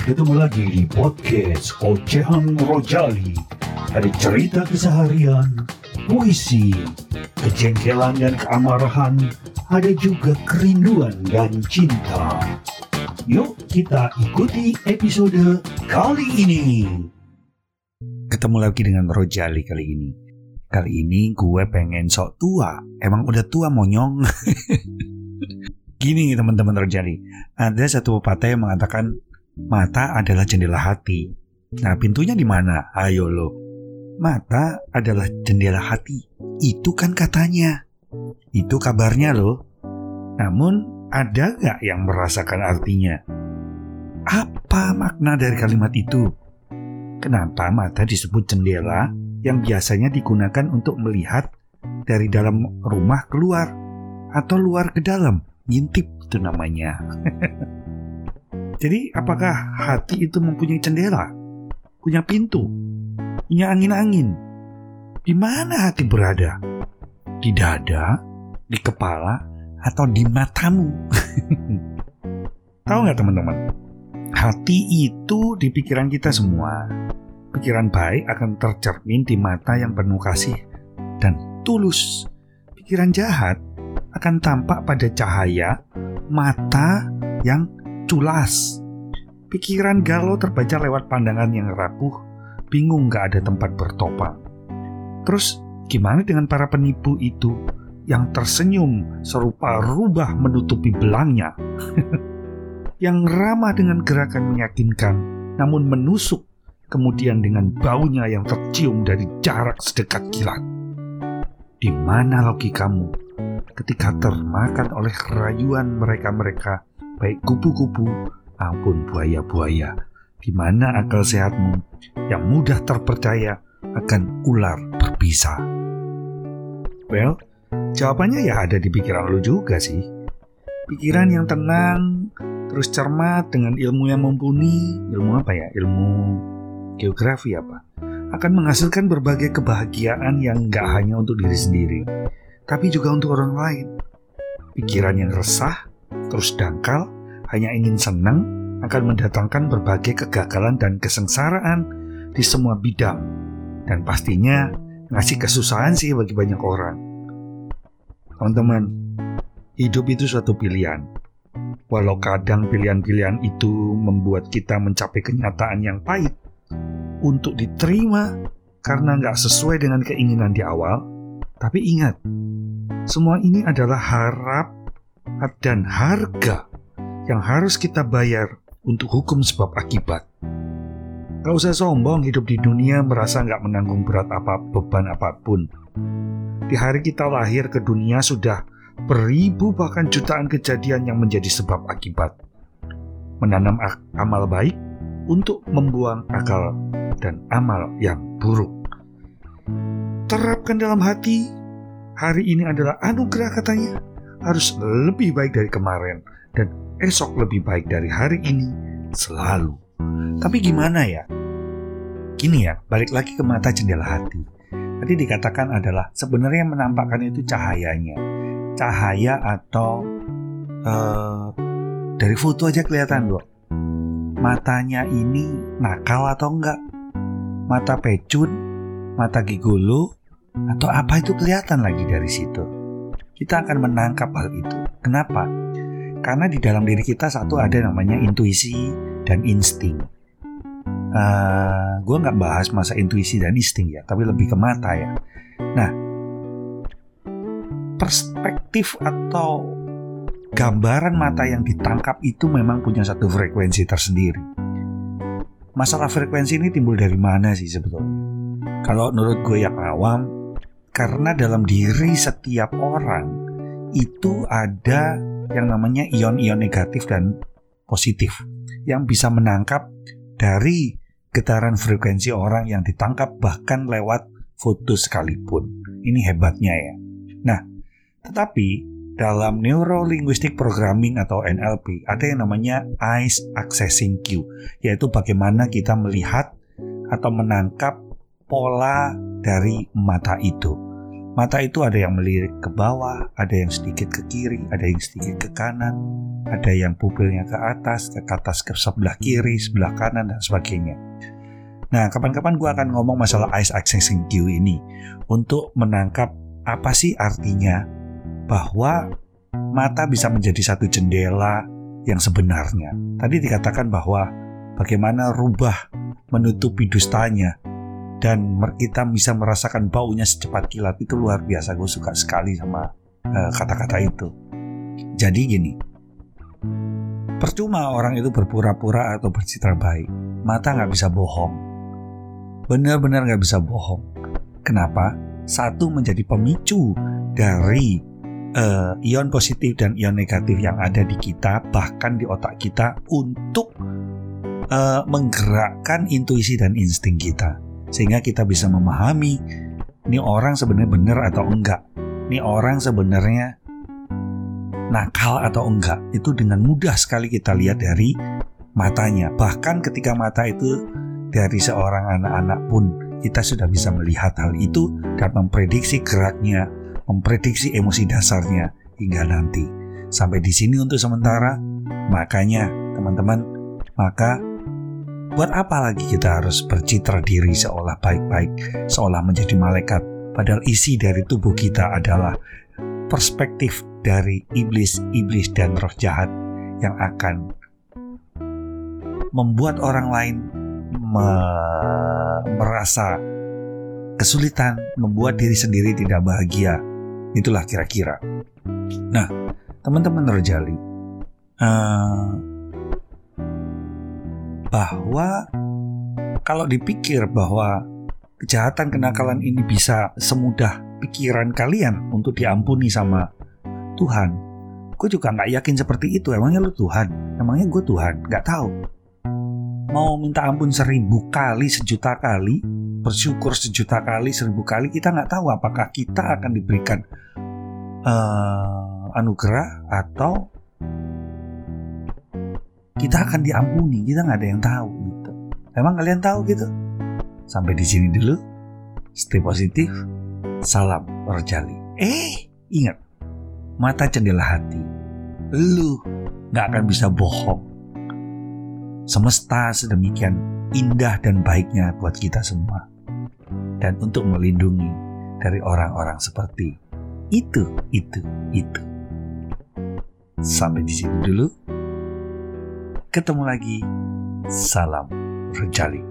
Ketemu lagi di podcast Ocehan Rojali. Ada cerita keseharian, puisi, kejengkelan dan keamarahan, ada juga kerinduan dan cinta. Yuk kita ikuti episode kali ini. Ketemu lagi dengan Rojali kali ini. Kali ini gue pengen sok tua. Emang udah tua monyong. Gini teman-teman Rojali. Ada satu pepatah yang mengatakan mata adalah jendela hati. Nah pintunya di mana? Ayo lo. Mata adalah jendela hati. Itu kan katanya. Itu kabarnya loh. Namun ada gak yang merasakan artinya? Apa makna dari kalimat itu? Kenapa mata disebut jendela yang biasanya digunakan untuk melihat dari dalam rumah keluar atau luar ke dalam? Ngintip itu namanya. Jadi apakah hati itu mempunyai jendela? Punya pintu? Punya angin-angin? Di mana hati berada? Di dada? Di kepala? Atau di matamu? Tahu nggak teman-teman? Hati itu di pikiran kita semua. Pikiran baik akan tercermin di mata yang penuh kasih dan tulus. Pikiran jahat akan tampak pada cahaya mata yang culas. Pikiran galau terbaca lewat pandangan yang rapuh, bingung gak ada tempat bertopang. Terus gimana dengan para penipu itu yang tersenyum serupa rubah menutupi belangnya? yang ramah dengan gerakan meyakinkan, namun menusuk kemudian dengan baunya yang tercium dari jarak sedekat kilat. Di mana logikamu ketika termakan oleh rayuan mereka-mereka, baik kupu-kupu maupun buaya-buaya? Di mana akal sehatmu yang mudah terpercaya akan ular berbisa? Well, jawabannya ya ada di pikiran lu juga sih. Pikiran yang tenang, terus cermat dengan ilmu yang mumpuni, ilmu apa ya? Ilmu geografi apa? Akan menghasilkan berbagai kebahagiaan yang gak hanya untuk diri sendiri, tapi juga untuk orang lain. Pikiran yang resah, terus dangkal, hanya ingin senang, akan mendatangkan berbagai kegagalan dan kesengsaraan di semua bidang. Dan pastinya ngasih kesusahan sih bagi banyak orang. Teman-teman, hidup itu suatu pilihan Walau kadang pilihan-pilihan itu membuat kita mencapai kenyataan yang pahit untuk diterima karena nggak sesuai dengan keinginan di awal, tapi ingat, semua ini adalah harap dan harga yang harus kita bayar untuk hukum sebab akibat. Gak usah sombong hidup di dunia merasa nggak menanggung berat apa beban apa pun. Di hari kita lahir ke dunia sudah beribu bahkan jutaan kejadian yang menjadi sebab akibat. Menanam amal baik untuk membuang akal dan amal yang buruk. Terapkan dalam hati, hari ini adalah anugerah katanya, harus lebih baik dari kemarin dan esok lebih baik dari hari ini selalu. Tapi gimana ya? Gini ya, balik lagi ke mata jendela hati. Tadi dikatakan adalah sebenarnya yang menampakkan itu cahayanya cahaya atau uh, dari foto aja kelihatan loh matanya ini nakal atau enggak mata pecun mata gigolo atau apa itu kelihatan lagi dari situ kita akan menangkap hal itu kenapa karena di dalam diri kita satu ada namanya intuisi dan insting uh, eh, gue nggak bahas masa intuisi dan insting ya tapi lebih ke mata ya nah perspektif atau gambaran mata yang ditangkap itu memang punya satu frekuensi tersendiri. Masalah frekuensi ini timbul dari mana sih sebetulnya? Kalau menurut gue yang awam, karena dalam diri setiap orang itu ada yang namanya ion-ion negatif dan positif yang bisa menangkap dari getaran frekuensi orang yang ditangkap bahkan lewat foto sekalipun. Ini hebatnya ya. Nah, tetapi dalam Neuro Linguistic Programming atau NLP ada yang namanya Eyes Accessing Cue, yaitu bagaimana kita melihat atau menangkap pola dari mata itu. Mata itu ada yang melirik ke bawah, ada yang sedikit ke kiri, ada yang sedikit ke kanan, ada yang pupilnya ke atas, ke atas ke sebelah kiri, sebelah kanan, dan sebagainya. Nah, kapan-kapan gue akan ngomong masalah ice accessing Q ini untuk menangkap apa sih artinya bahwa mata bisa menjadi satu jendela yang sebenarnya. Tadi dikatakan bahwa bagaimana rubah menutupi dustanya dan kita bisa merasakan baunya secepat kilat. Itu luar biasa. Gue suka sekali sama eh, kata-kata uh, itu. Jadi gini. Percuma orang itu berpura-pura atau bercitra baik. Mata nggak bisa bohong. Benar-benar nggak bisa bohong. Kenapa? Satu menjadi pemicu dari uh, ion positif dan ion negatif yang ada di kita bahkan di otak kita untuk uh, menggerakkan intuisi dan insting kita sehingga kita bisa memahami ini orang sebenarnya benar atau enggak. Ini orang sebenarnya nakal atau enggak. Itu dengan mudah sekali kita lihat dari matanya. Bahkan ketika mata itu dari seorang anak-anak pun kita sudah bisa melihat hal itu dan memprediksi geraknya, memprediksi emosi dasarnya hingga nanti. Sampai di sini untuk sementara, makanya teman-teman, maka Buat apa lagi kita harus bercitra diri seolah baik-baik, seolah menjadi malaikat, padahal isi dari tubuh kita adalah perspektif dari iblis-iblis dan roh jahat yang akan membuat orang lain me merasa kesulitan, membuat diri sendiri tidak bahagia. Itulah kira-kira. Nah, teman-teman rojali, uh, bahwa kalau dipikir bahwa kejahatan kenakalan ini bisa semudah pikiran kalian untuk diampuni sama Tuhan, gue juga nggak yakin seperti itu. Emangnya lu Tuhan? Emangnya gue Tuhan? Nggak tahu. Mau minta ampun seribu kali, sejuta kali, bersyukur sejuta kali, seribu kali, kita nggak tahu apakah kita akan diberikan uh, anugerah atau kita akan diampuni kita nggak ada yang tahu gitu. Emang kalian tahu gitu? Sampai di sini dulu. Stay positif. Salam rojali. Eh ingat. Mata jendela hati. Lu nggak akan bisa bohong. Semesta sedemikian indah dan baiknya buat kita semua. Dan untuk melindungi dari orang-orang seperti itu itu itu. Sampai di sini dulu Ketemu lagi. Salam Rejali.